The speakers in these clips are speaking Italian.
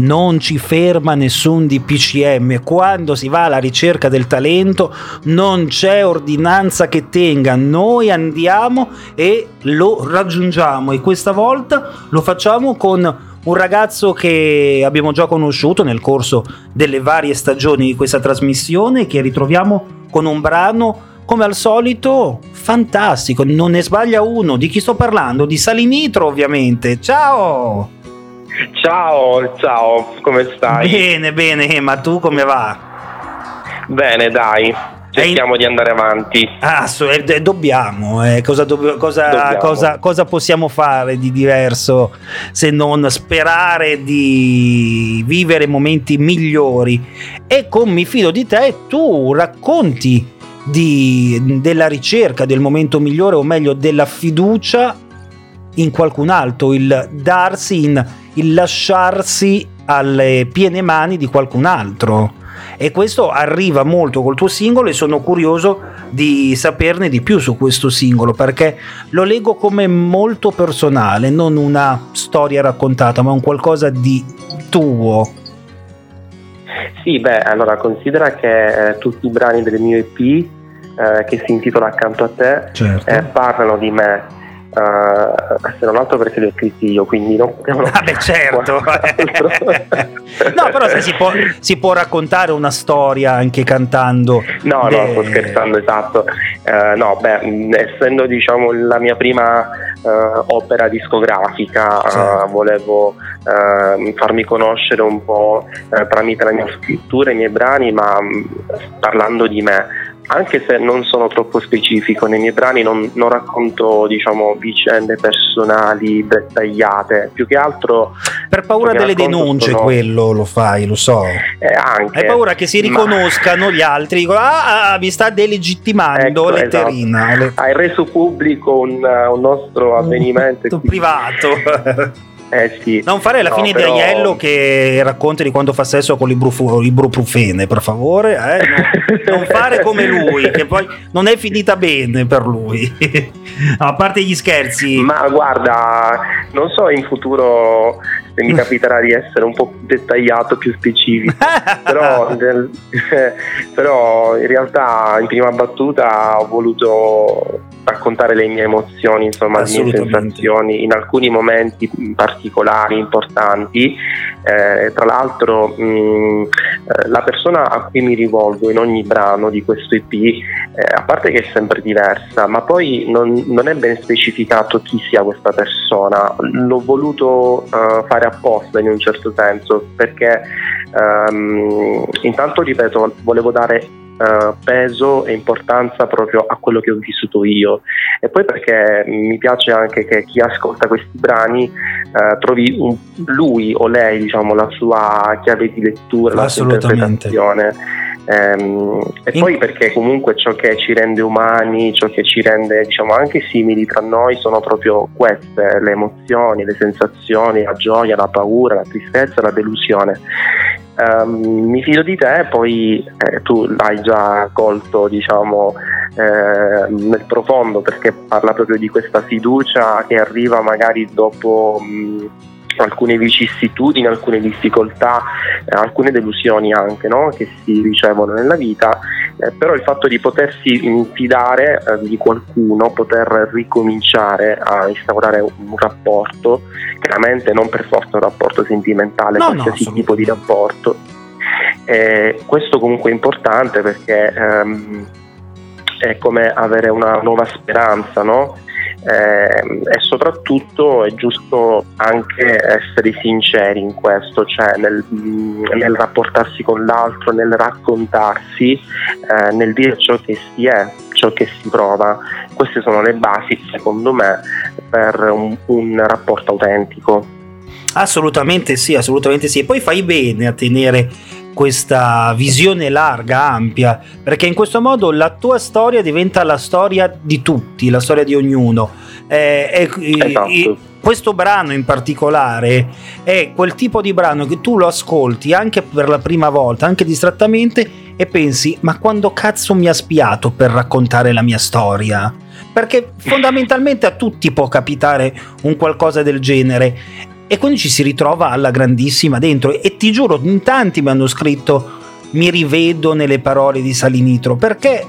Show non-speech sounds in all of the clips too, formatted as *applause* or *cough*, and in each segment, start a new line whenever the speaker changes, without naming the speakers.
non ci ferma nessun DPCM. Quando si va alla ricerca del talento non c'è ordinanza che tenga, noi andiamo e lo raggiungiamo e questa volta lo facciamo con un ragazzo che abbiamo già conosciuto nel corso delle varie stagioni di questa trasmissione che ritroviamo con un brano come al solito fantastico, non ne sbaglia uno. Di chi sto parlando? Di Salinitro ovviamente. Ciao!
Ciao, ciao, come stai?
Bene, bene, ma tu come va?
Bene, dai. Cerchiamo di andare avanti.
Ah, so, eh, dobbiamo. Eh. Cosa, do, cosa, dobbiamo. Cosa, cosa, possiamo fare di diverso se non sperare di vivere momenti migliori? E con Mi fido di te, tu racconti di, della ricerca del momento migliore, o meglio, della fiducia in qualcun altro, il darsi in il lasciarsi alle piene mani di qualcun altro. E questo arriva molto col tuo singolo e sono curioso di saperne di più su questo singolo perché lo leggo come molto personale, non una storia raccontata, ma un qualcosa di tuo.
Sì, beh, allora considera che eh, tutti i brani del mio EP eh, che si intitola Accanto a te certo. eh, parlano di me Uh, se non altro perché li ho scritti io, quindi non *laughs*
possiamo. Ah, beh, certo. *laughs* *laughs* no, però se si può, si può, raccontare una storia anche cantando.
No, beh... no, sto scherzando, esatto. Uh, no, beh, essendo diciamo la mia prima uh, opera discografica, certo. volevo farmi conoscere un po' tramite la mia scrittura, i miei brani, ma parlando di me anche se non sono troppo specifico, nei miei brani non, non racconto diciamo, vicende personali dettagliate, più che altro...
Per paura delle denunce sono... quello lo fai, lo so.
Eh, anche,
Hai paura che si riconoscano ma... gli altri, dicono ah, ah, mi sta delegittimando ecco, letterina.
Esatto. Hai reso pubblico un, un nostro avvenimento.
privato. *laughs*
Eh sì.
Non fare la no, fine però... di Aiello che racconta di quando fa sesso con l'ibuprofene, per favore. Eh? Non, non, fare come lui, che poi non è finita bene per lui. *laughs* a parte gli scherzi.
Ma guarda, non so in futuro se mi capiterà di essere un po' più dettagliato, più specifico. *laughs* però, *laughs* però in realtà in prima battuta ho voluto raccontare le mie emozioni, insomma, le mie sensazioni in alcuni momenti particolari, importanti. Eh, tra l'altro, mh, mm, eh, la persona a cui mi rivolgo in ogni brano di questo EP, eh, a parte che è sempre diversa, ma poi non, non, è ben specificato chi sia questa persona. L'ho voluto uh, fare apposta in un certo senso, perché um, intanto, ripeto, volevo dare uh, peso e importanza proprio a quello che ho vissuto io. E poi perché mi piace anche che chi ascolta questi brani uh, trovi un, lui o lei diciamo la sua chiave di lettura, la sua interpretazione. Ehm, e poi perché comunque ciò che ci rende umani, ciò che ci rende diciamo anche simili tra noi sono proprio queste, le emozioni, le sensazioni, la gioia, la paura, la tristezza, la delusione. Um, mi fido di te, poi eh, tu l'hai già colto diciamo eh, nel profondo perché parla proprio di questa fiducia che arriva magari dopo mh, alcune vicissitudini, alcune difficoltà, eh, alcune delusioni anche no? che si ricevono nella vita, eh, però il fatto di potersi fidare eh, di qualcuno, poter ricominciare a instaurare un rapporto, chiaramente non per forza un rapporto sentimentale, no, qualsiasi no, tipo di rapporto. Eh, questo comunque è importante perché ehm, è come avere una nuova speranza, no? Eh, e soprattutto è giusto anche essere sinceri in questo, cioè nel, nel rapportarsi con l'altro, nel raccontarsi, eh, nel dire ciò che si è, ciò che si prova. Queste sono le basi, secondo me, per un, un rapporto autentico.
Assolutamente sì, assolutamente sì. E poi fai bene a tenere questa visione larga, ampia, perché in questo modo la tua storia diventa la storia di tutti, la storia di ognuno. Eh, esatto. e, questo brano in particolare è quel tipo di brano che tu lo ascolti anche per la prima volta, anche distrattamente, e pensi: ma quando cazzo mi ha spiato per raccontare la mia storia? Perché fondamentalmente a tutti può capitare un qualcosa del genere e quindi ci si ritrova alla grandissima dentro e ti giuro in tanti mi hanno scritto mi rivedo nelle parole di Salinitro perché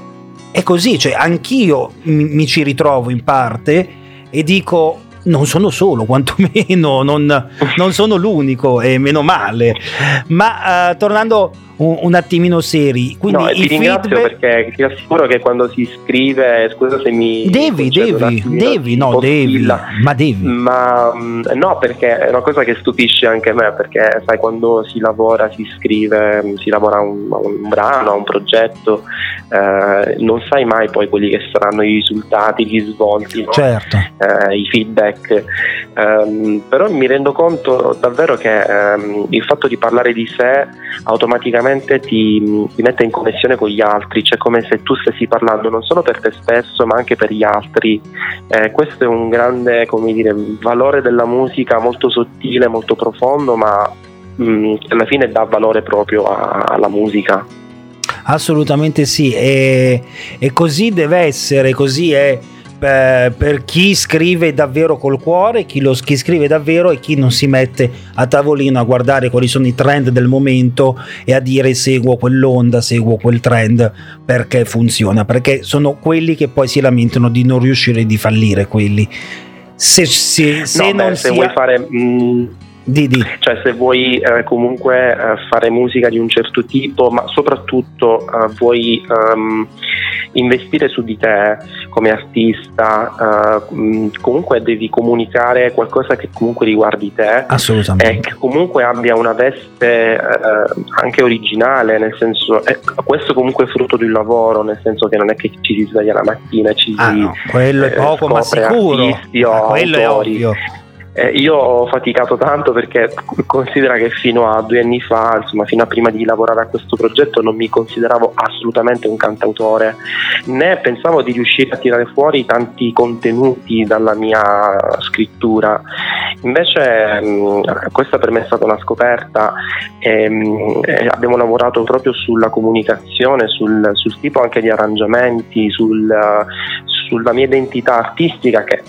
è così, cioè anch'io mi, mi ci ritrovo in parte e dico non sono solo, quantomeno non, non sono l'unico e meno male. Ma uh, tornando un, un attimino seri. Quindi
no, ti ringrazio feedback... perché ti assicuro che quando si scrive, scusa se mi...
Devi, devi, devi, no, devi, ma devi.
Ma mm, no, perché è una cosa che stupisce anche me, perché sai quando si lavora, si scrive, si lavora a un, un, brano, a un progetto, eh, non sai mai poi quelli che saranno i risultati, gli svolti, no?
certo.
eh, i feedback. Um, però mi rendo conto davvero che um, il fatto di parlare di sé automaticamente veramente ti, ti, mette in connessione con gli altri, cioè come se tu stessi parlando non solo per te stesso ma anche per gli altri. Eh, questo è un grande dire, valore della musica molto sottile, molto profondo, ma mh, mm, alla fine dà valore proprio alla musica.
Assolutamente sì, e, e così deve essere, così è per chi scrive davvero col cuore, chi, lo, chi scrive davvero e chi non si mette a tavolino a guardare quali sono i trend del momento e a dire seguo quell'onda, seguo quel trend perché funziona, perché sono quelli che poi si lamentano di non riuscire di fallire quelli.
Se, se, se no, non beh, se sia... vuoi fare mh, mm,
di, di.
Cioè se vuoi eh, comunque eh, fare musica di un certo tipo, ma soprattutto eh, vuoi um, investire su di te come artista, uh, comunque devi comunicare qualcosa che comunque riguardi te
Assolutamente.
e che comunque abbia una veste uh, anche originale, nel senso, eh, questo comunque è frutto di un lavoro, nel senso che non è che ci si sveglia la mattina e ci
ah,
si...
No, quello è poco ma sicuro,
artisti, ah, quello autori. è ovvio eh, io ho faticato tanto perché considera che fino a due anni fa, insomma fino a prima di lavorare a questo progetto, non mi consideravo assolutamente un cantautore, né pensavo di riuscire a tirare fuori tanti contenuti dalla mia scrittura. Invece mh, mm, questa per me è stata una scoperta e, mh, abbiamo lavorato proprio sulla comunicazione, sul, sul tipo anche di arrangiamenti, sul, sulla mia identità artistica che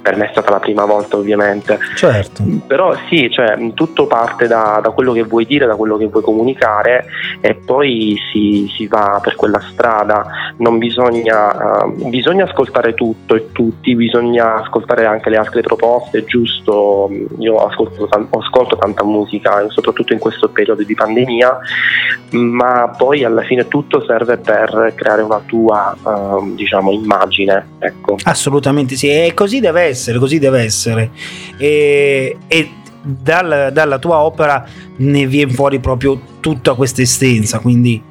per me è stata la prima volta ovviamente.
Certo.
Però sì, cioè, tutto parte da, da, quello che vuoi dire, da quello che vuoi comunicare e poi si, si va per quella strada. Non bisogna, uh, bisogna ascoltare tutto e tutti, bisogna ascoltare anche le altre proposte, giusto? Io ascolto, ascolto tanta musica, soprattutto in questo periodo di pandemia, ma poi alla fine tutto serve per creare una tua uh, diciamo, immagine. Ecco.
Assolutamente sì, e così deve essere, così deve essere. E, e dal, dalla tua opera ne viene fuori proprio tutta questa essenza, quindi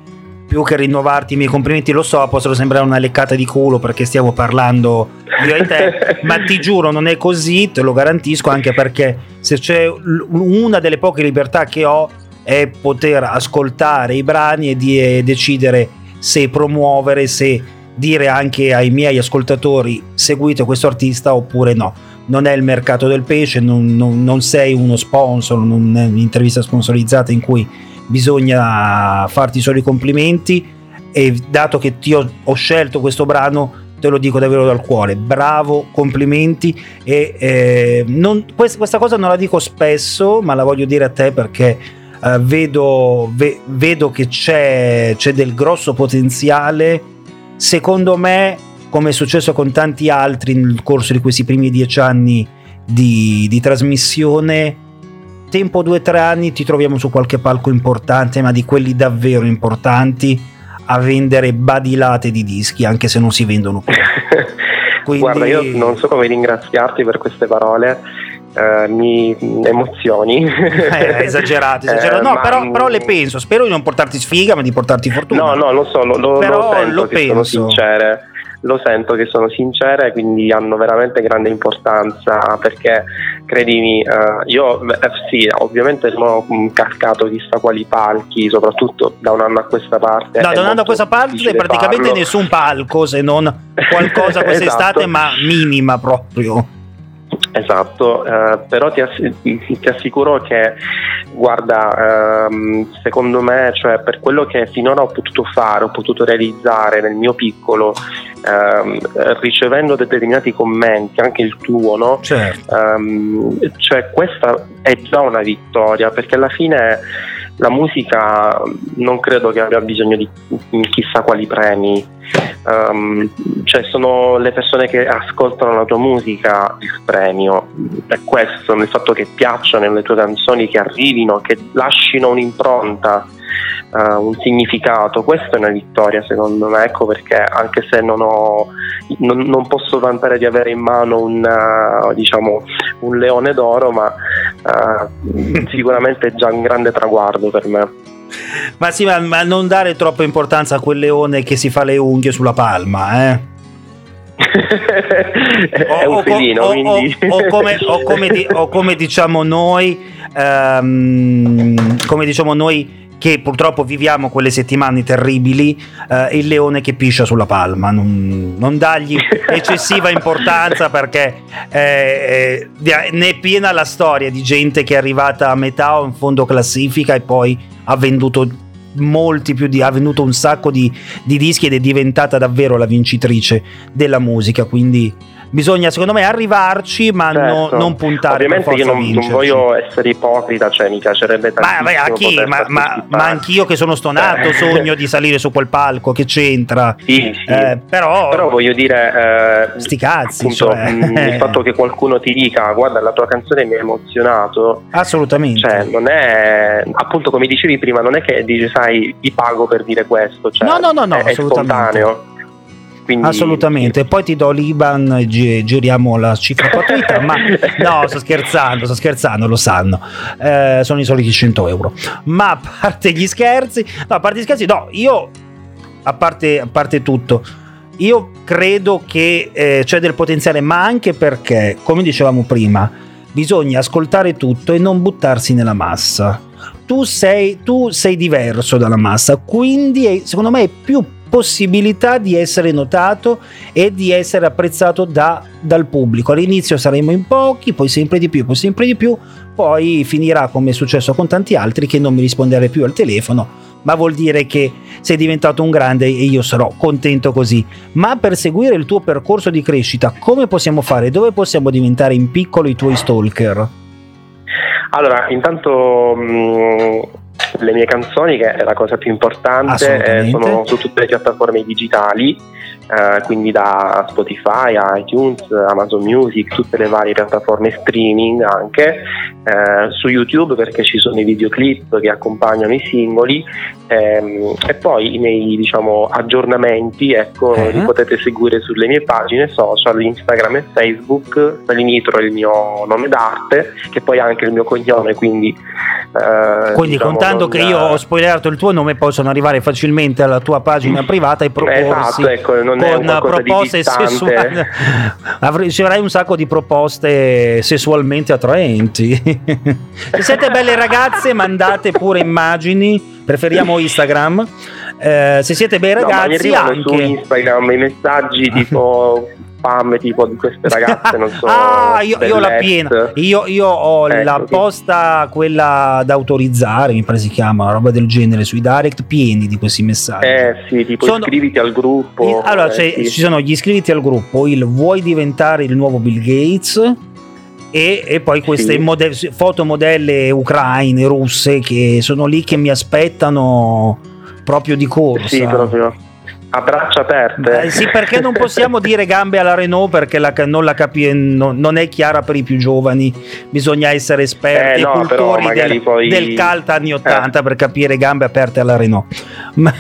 più che rinnovarti i miei complimenti, lo so, possono sembrare una leccata di culo perché stiamo parlando io e te, *laughs* ma ti giuro non è così, te lo garantisco, anche perché se c'è una delle poche libertà che ho è poter ascoltare i brani e, di, e decidere se promuovere, se dire anche ai miei ascoltatori seguite questo artista oppure no. Non è il mercato del pesce, non, non, non sei uno sponsor, non è un'intervista sponsorizzata in cui bisogna farti solo i complimenti. E dato che ti ho, ho scelto questo brano te lo dico davvero dal cuore, bravo, complimenti. E eh, non, questa, questa, cosa non la dico spesso ma la voglio dire a te perché eh, vedo, ve, vedo, che c'è, c'è del grosso potenziale secondo me, come è successo con tanti altri nel corso di questi primi dieci anni di, di trasmissione, tempo due o tre anni ti troviamo su qualche palco importante, ma di quelli davvero importanti, a vendere badilate di dischi, anche se non si vendono più. *laughs*
Quindi... Guarda, io non so come ringraziarti per queste parole. Uh, mi emozioni. *laughs*
Eh, esagerato, esagerato. No, eh, però, però, le penso. Spero di non portarti sfiga, ma di portarti fortuna.
No, no, lo so, lo, lo, però lo, sento lo penso. sono sincere. Lo sento che sono sincere, quindi hanno veramente grande importanza perché credimi, uh, io eh, sì, ovviamente sono cascato chissà quali palchi, soprattutto da un anno a questa parte.
No, da un anno a questa parte praticamente farlo. nessun palco, se non qualcosa quest'estate, *laughs* esatto. ma minima proprio.
Esatto, eh, però ti, ass- ti, assicuro che, guarda, ehm, secondo me, cioè, per quello che finora ho potuto fare, ho potuto realizzare nel mio piccolo, ehm, ricevendo determinati commenti, anche il tuo, no?
Certo.
Ehm, cioè, questa è già una vittoria, perché alla fine la musica non credo che abbia bisogno di chissà quali premi, um, cioè sono le persone che ascoltano la tua musica il premio, è questo, il fatto che piacciono le tue canzoni, che arrivino, che lasciano un'impronta uh, un significato. Questa è una vittoria secondo me, ecco perché anche se non, ho, non, non posso vantare di avere in mano un, uh, diciamo, un leone d'oro, ma uh, *laughs* sicuramente è già un grande traguardo per me.
Ma sì, ma, ma, non dare troppa importanza a quel leone che si fa le unghie sulla palma, eh? *laughs*
è un felino, o,
o, o, come, come, di, come, diciamo noi, um, come diciamo noi che purtroppo viviamo quelle settimane terribili, eh, il leone che piscia sulla palma, non, non dargli *laughs* eccessiva importanza perché eh, eh, ne è piena la storia di gente che è arrivata a metà o in fondo classifica e poi ha venduto molti più di ha venduto un sacco di, di dischi ed è diventata davvero la vincitrice della musica. Quindi bisogna secondo me arrivarci ma
certo.
no, non puntare
ovviamente io non, non, voglio essere ipocrita cioè mi piacerebbe tantissimo
ma, ma, chi? ma, ma, ma anch'io che sono stonato eh. sogno di salire su quel palco che c'entra
sì, sì.
Eh, però,
però, voglio dire
eh, sti cazzi
appunto,
cioè.
mh, il fatto che qualcuno ti dica guarda la tua canzone mi ha emozionato
assolutamente
cioè non è appunto come dicevi prima non è che dici sai ti pago per dire questo cioè,
no no no, no
è, è spontaneo
quindi... Assolutamente, poi ti do l'Iban e gi- giriamo la cifra gratuita, ma *laughs* no, sto scherzando, sto scherzando, lo sanno, eh, sono i soliti 100 euro. Ma a parte gli scherzi, no, a parte gli scherzi, no, io, a parte, a parte tutto, io credo che eh, c'è del potenziale, ma anche perché, come dicevamo prima, bisogna ascoltare tutto e non buttarsi nella massa. Tu sei, tu sei diverso dalla massa, quindi secondo me è più possibilità di essere notato e di essere apprezzato da, dal pubblico. All'inizio saremo in pochi, poi sempre di più, poi sempre di più, poi finirà come è successo con tanti altri che non mi risponderai più al telefono, ma vuol dire che sei diventato un grande e io sarò contento così. Ma per seguire il tuo percorso di crescita, come possiamo fare? Dove possiamo diventare in piccolo i tuoi stalker?
Allora, intanto mh, mm, le mie canzoni, che è la cosa più importante, eh, sono su tutte le piattaforme digitali, eh, quindi da Spotify, iTunes, Amazon Music, tutte le varie piattaforme streaming anche, eh, su YouTube perché ci sono i videoclip che accompagnano i singoli ehm, e poi i miei diciamo, aggiornamenti ecco, uh-huh. li potete seguire sulle mie pagine social, Instagram e Facebook, Salinitro è il mio nome d'arte, che poi è anche il mio cognome, quindi...
Eh, quindi diciamo, contando che io ho spoilerato il tuo nome possono arrivare facilmente alla tua pagina privata e proporsi
esatto, ecco, non con
proposte sessuali avrai un sacco di proposte sessualmente attraenti. *laughs* Se siete belle ragazze mandate pure immagini. Preferiamo Instagram. Eh, se siete bei ragazzi
no,
anche.
Su Instagram i messaggi tipo spam tipo di queste ragazze, non *laughs* so.
ah, io, io ho la piena. Io, io ho ecco, la posta, quella da autorizzare, mi pare si chiama, una roba del genere, sui direct pieni di questi messaggi.
Eh sì, tipo sono, iscriviti al gruppo.
Allora,
eh,
sì. ci sono gli iscriviti al gruppo, il vuoi diventare il nuovo Bill Gates? E, e, poi queste sì. mode- fotomodelle ucraine, russe che sono lì che mi aspettano proprio di corsa.
Sì, proprio a braccia aperte.
Eh, sì, perché non possiamo dire gambe alla Renault perché la, non, la capi- non, non, è chiara per i più giovani, bisogna essere esperti
eh, no,
cultori del,
poi...
del cult anni 80 eh. per capire gambe aperte alla Renault. *laughs* Ma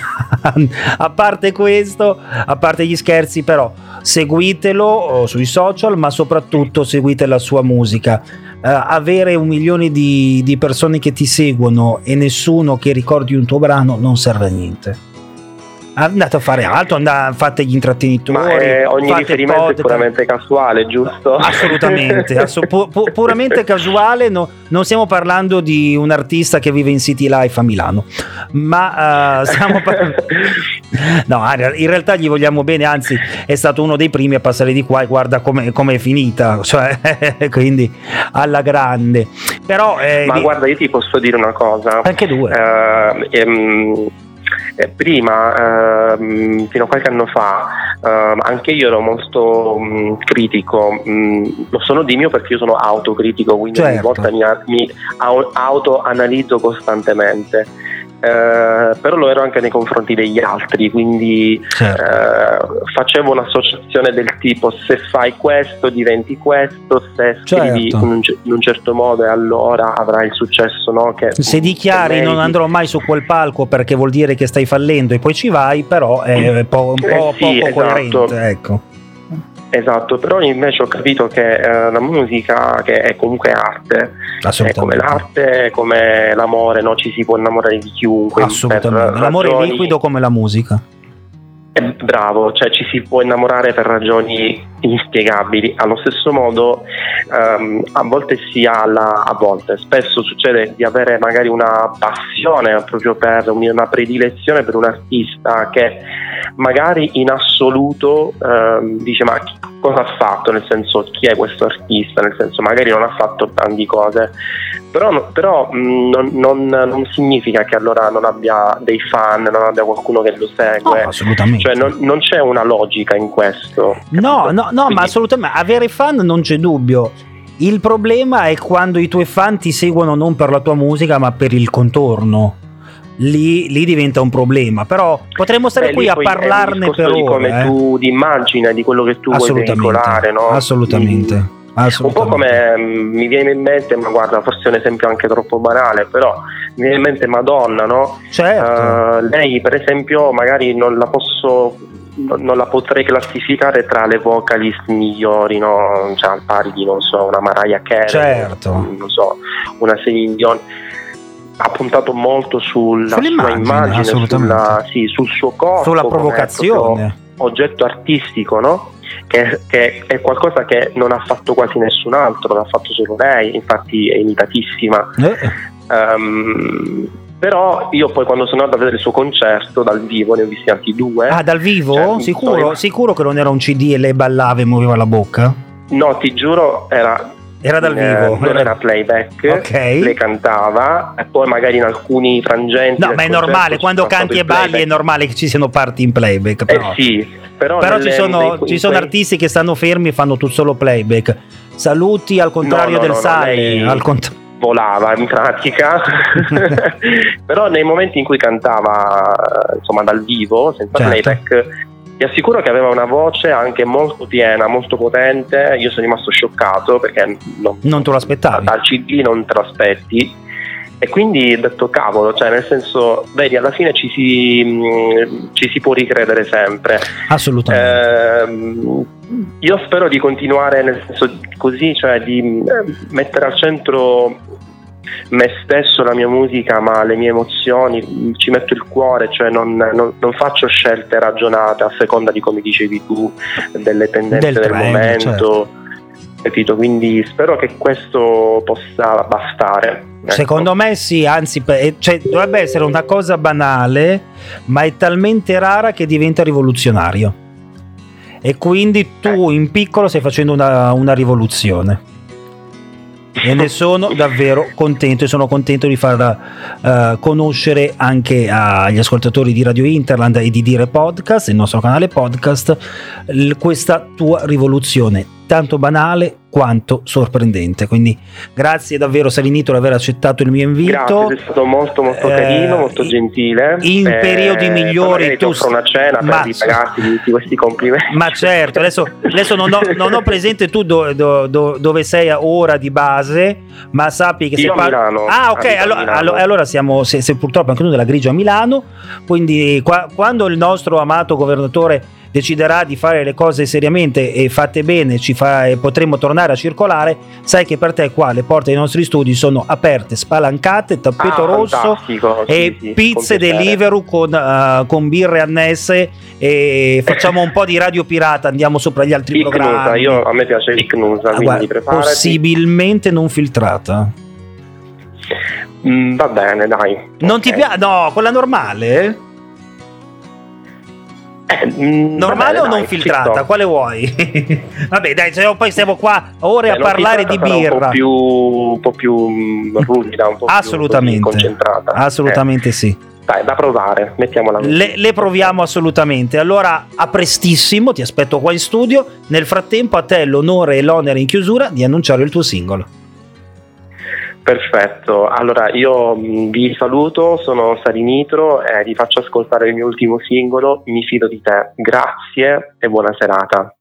a parte questo, a parte gli scherzi però, seguitelo sui social ma soprattutto seguite la sua musica. Uh, avere un milione di, di persone che ti seguono e nessuno che ricordi un tuo brano non serve a niente andate a fare altro, andate, fate gli intrattenitori.
Ma eh, ogni riferimento podcast. è puramente casuale, giusto?
Assolutamente, *laughs* ass- pu- pu- puramente casuale. No, non stiamo parlando di un artista che vive in City Life a Milano, ma uh, stiamo parlando. *laughs* No, in realtà gli vogliamo bene, anzi è stato uno dei primi a passare di qua e guarda come è finita, cioè, *laughs* quindi alla grande. Però,
eh, Ma guarda, io ti posso dire una cosa.
Anche due.
Uh, ehm, eh, prima, ehm, fino a qualche anno fa, ehm, anche io ero molto mh, mm, critico, mh, mm, lo sono di mio perché io sono autocritico, quindi certo. ogni volta mi, mi autoanalizzo costantemente eh, però lo ero anche nei confronti degli altri, quindi certo. eh, facevo un'associazione del tipo se fai questo diventi questo, se scrivi certo. in, un, in, un, certo modo e allora avrai il successo. No? Che,
se dichiari non andrò mai su quel palco perché vuol dire che stai fallendo e poi ci vai, però è po- un po' eh sì, poco esatto. coerente. Ecco.
Esatto, però invece ho capito che eh, la musica che è comunque arte, è come l'arte, come l'amore, no? ci si può innamorare di chiunque.
Assolutamente, l'amore ragioni... è liquido come la musica.
Bravo, cioè ci si può innamorare per ragioni inspiegabili. Allo stesso modo, um, a volte si ha la, a volte, spesso succede di avere magari una passione proprio per una predilezione per un artista che magari in assoluto um, dice ma cosa ha fatto, nel senso chi è questo artista, nel senso magari non ha fatto grandi cose, però, però non, non, non, significa che allora non abbia dei fan, non abbia qualcuno che lo segue.
No, assolutamente.
Cioè non, non c'è una logica in questo.
No, no, no, Quindi... ma assolutamente, avere fan non c'è dubbio. Il problema è quando i tuoi fan ti seguono non per la tua musica, ma per il contorno lì, lì, diventa un problema. Però potremmo stare Beh, qui a parlarne per ore.
Di come
eh.
tu di immagine, di quello che tu vuoi veicolare, no?
Assolutamente. Mm.
Un po' come mm, mi viene in mente, ma guarda, forse è un esempio anche troppo banale, però mi viene in mente Madonna, no?
Certo.
Uh, lei, per esempio, magari non la posso non la potrei classificare tra le vocalist migliori, no? Cioè, al pari di, non so, una Mariah Carey,
certo.
non so, una Celine Dion ha puntato molto sulla sua immagine, sulla, sì, sul suo corpo,
sulla provocazione,
oggetto artistico, no? Che, che, è qualcosa che non ha fatto quasi nessun altro, l'ha fatto solo lei, infatti è imitatissima. Eh. Um, però io poi quando sono andato a vedere il suo concerto dal vivo, ne ho visti anche due.
Ah, dal vivo? Cioè, sicuro, sicuro che non era un CD e lei ballava e muoveva la bocca?
No, ti giuro, era
era dal
eh,
vivo?
non era playback,
okay.
lei cantava e poi magari in alcuni frangenti.
No, ma è normale, quando canti e balli è normale che ci siano parti in playback. Però,
eh sì, però,
però ci sono, ci sono artisti che stanno fermi e fanno tutto solo playback. Saluti al contrario no, no, del no, Sale. Lei... Al cont-
volava in pratica *laughs* però nei momenti in cui cantava insomma dal vivo senza certo. playback ti assicuro che aveva una voce anche molto piena, molto potente. Io sono rimasto scioccato perché
non, non te lo aspettavi.
Dal CD non te lo aspetti. E quindi ho detto cavolo, cioè nel senso, vedi, alla fine ci si, mm, ci si può ricredere sempre.
Assolutamente.
Eh, io spero di continuare nel senso così, cioè di eh, mettere al centro me stesso, la mia musica, ma le mie emozioni, ci metto il cuore, cioè non, non, non faccio scelte ragionate a seconda di come dicevi tu, delle tendenze del, del trend, momento. Certo. Capito? Quindi spero che questo possa bastare.
Ecco. Secondo me sì, anzi, cioè, dovrebbe essere una cosa banale, ma è talmente rara che diventa rivoluzionario. E quindi tu eh. in piccolo stai facendo una, una rivoluzione e ne sono davvero contento e sono contento di far uh, conoscere anche agli ascoltatori di Radio Interland e di Dire Podcast, il nostro canale podcast, l- questa tua rivoluzione tanto banale quanto sorprendente. Quindi grazie davvero Salinito per aver accettato il mio invito.
Grazie, è stato molto molto carino, eh, molto gentile.
In eh, periodi migliori
tu una cena ma, per ripagarti di, di, questi complimenti.
Ma certo, adesso, adesso non, ho, non, ho, presente tu do, do, do, dove sei ora di base, ma sappi che
Io se parli... Milano.
Ah, ok, allora, allora, allora, siamo se, se purtroppo anche noi della grigia a Milano, quindi qua, quando il nostro amato governatore deciderà di fare le cose seriamente e fatte bene, ci fa, e potremo tornare a circolare, sai che per te qua le porte dei nostri studi sono aperte, spalancate, tappeto
ah,
rosso e
sì,
pizze delivery con, uh, con, birre annesse e *laughs* facciamo un po' di radio pirata, andiamo sopra gli altri
Icnusa,
programmi.
Io, a me piace l'Icnusa, ah, quindi
guarda, Possibilmente non filtrata.
Mm, va bene, dai.
Non okay. ti piace? No, quella normale? Eh, mm, Normale o non dai, filtrata? Quale vuoi? *laughs* vabbè, dai, cioè, poi stiamo qua ore Beh, a parlare di birra. Un po'
più, un po' più mm, ruvida, un po'
Assolutamente.
più concentrata.
Assolutamente
eh.
sì.
Dai, da provare, mettiamola
le, le proviamo assolutamente. Allora, a prestissimo, ti aspetto qua in studio. Nel frattempo, a te l'onore e l'onere in chiusura di annunciare il tuo singolo.
Perfetto, allora io mm, vi saluto, sono Sarinitro e vi faccio ascoltare il mio ultimo singolo, Mi fido di te. Grazie e buona serata.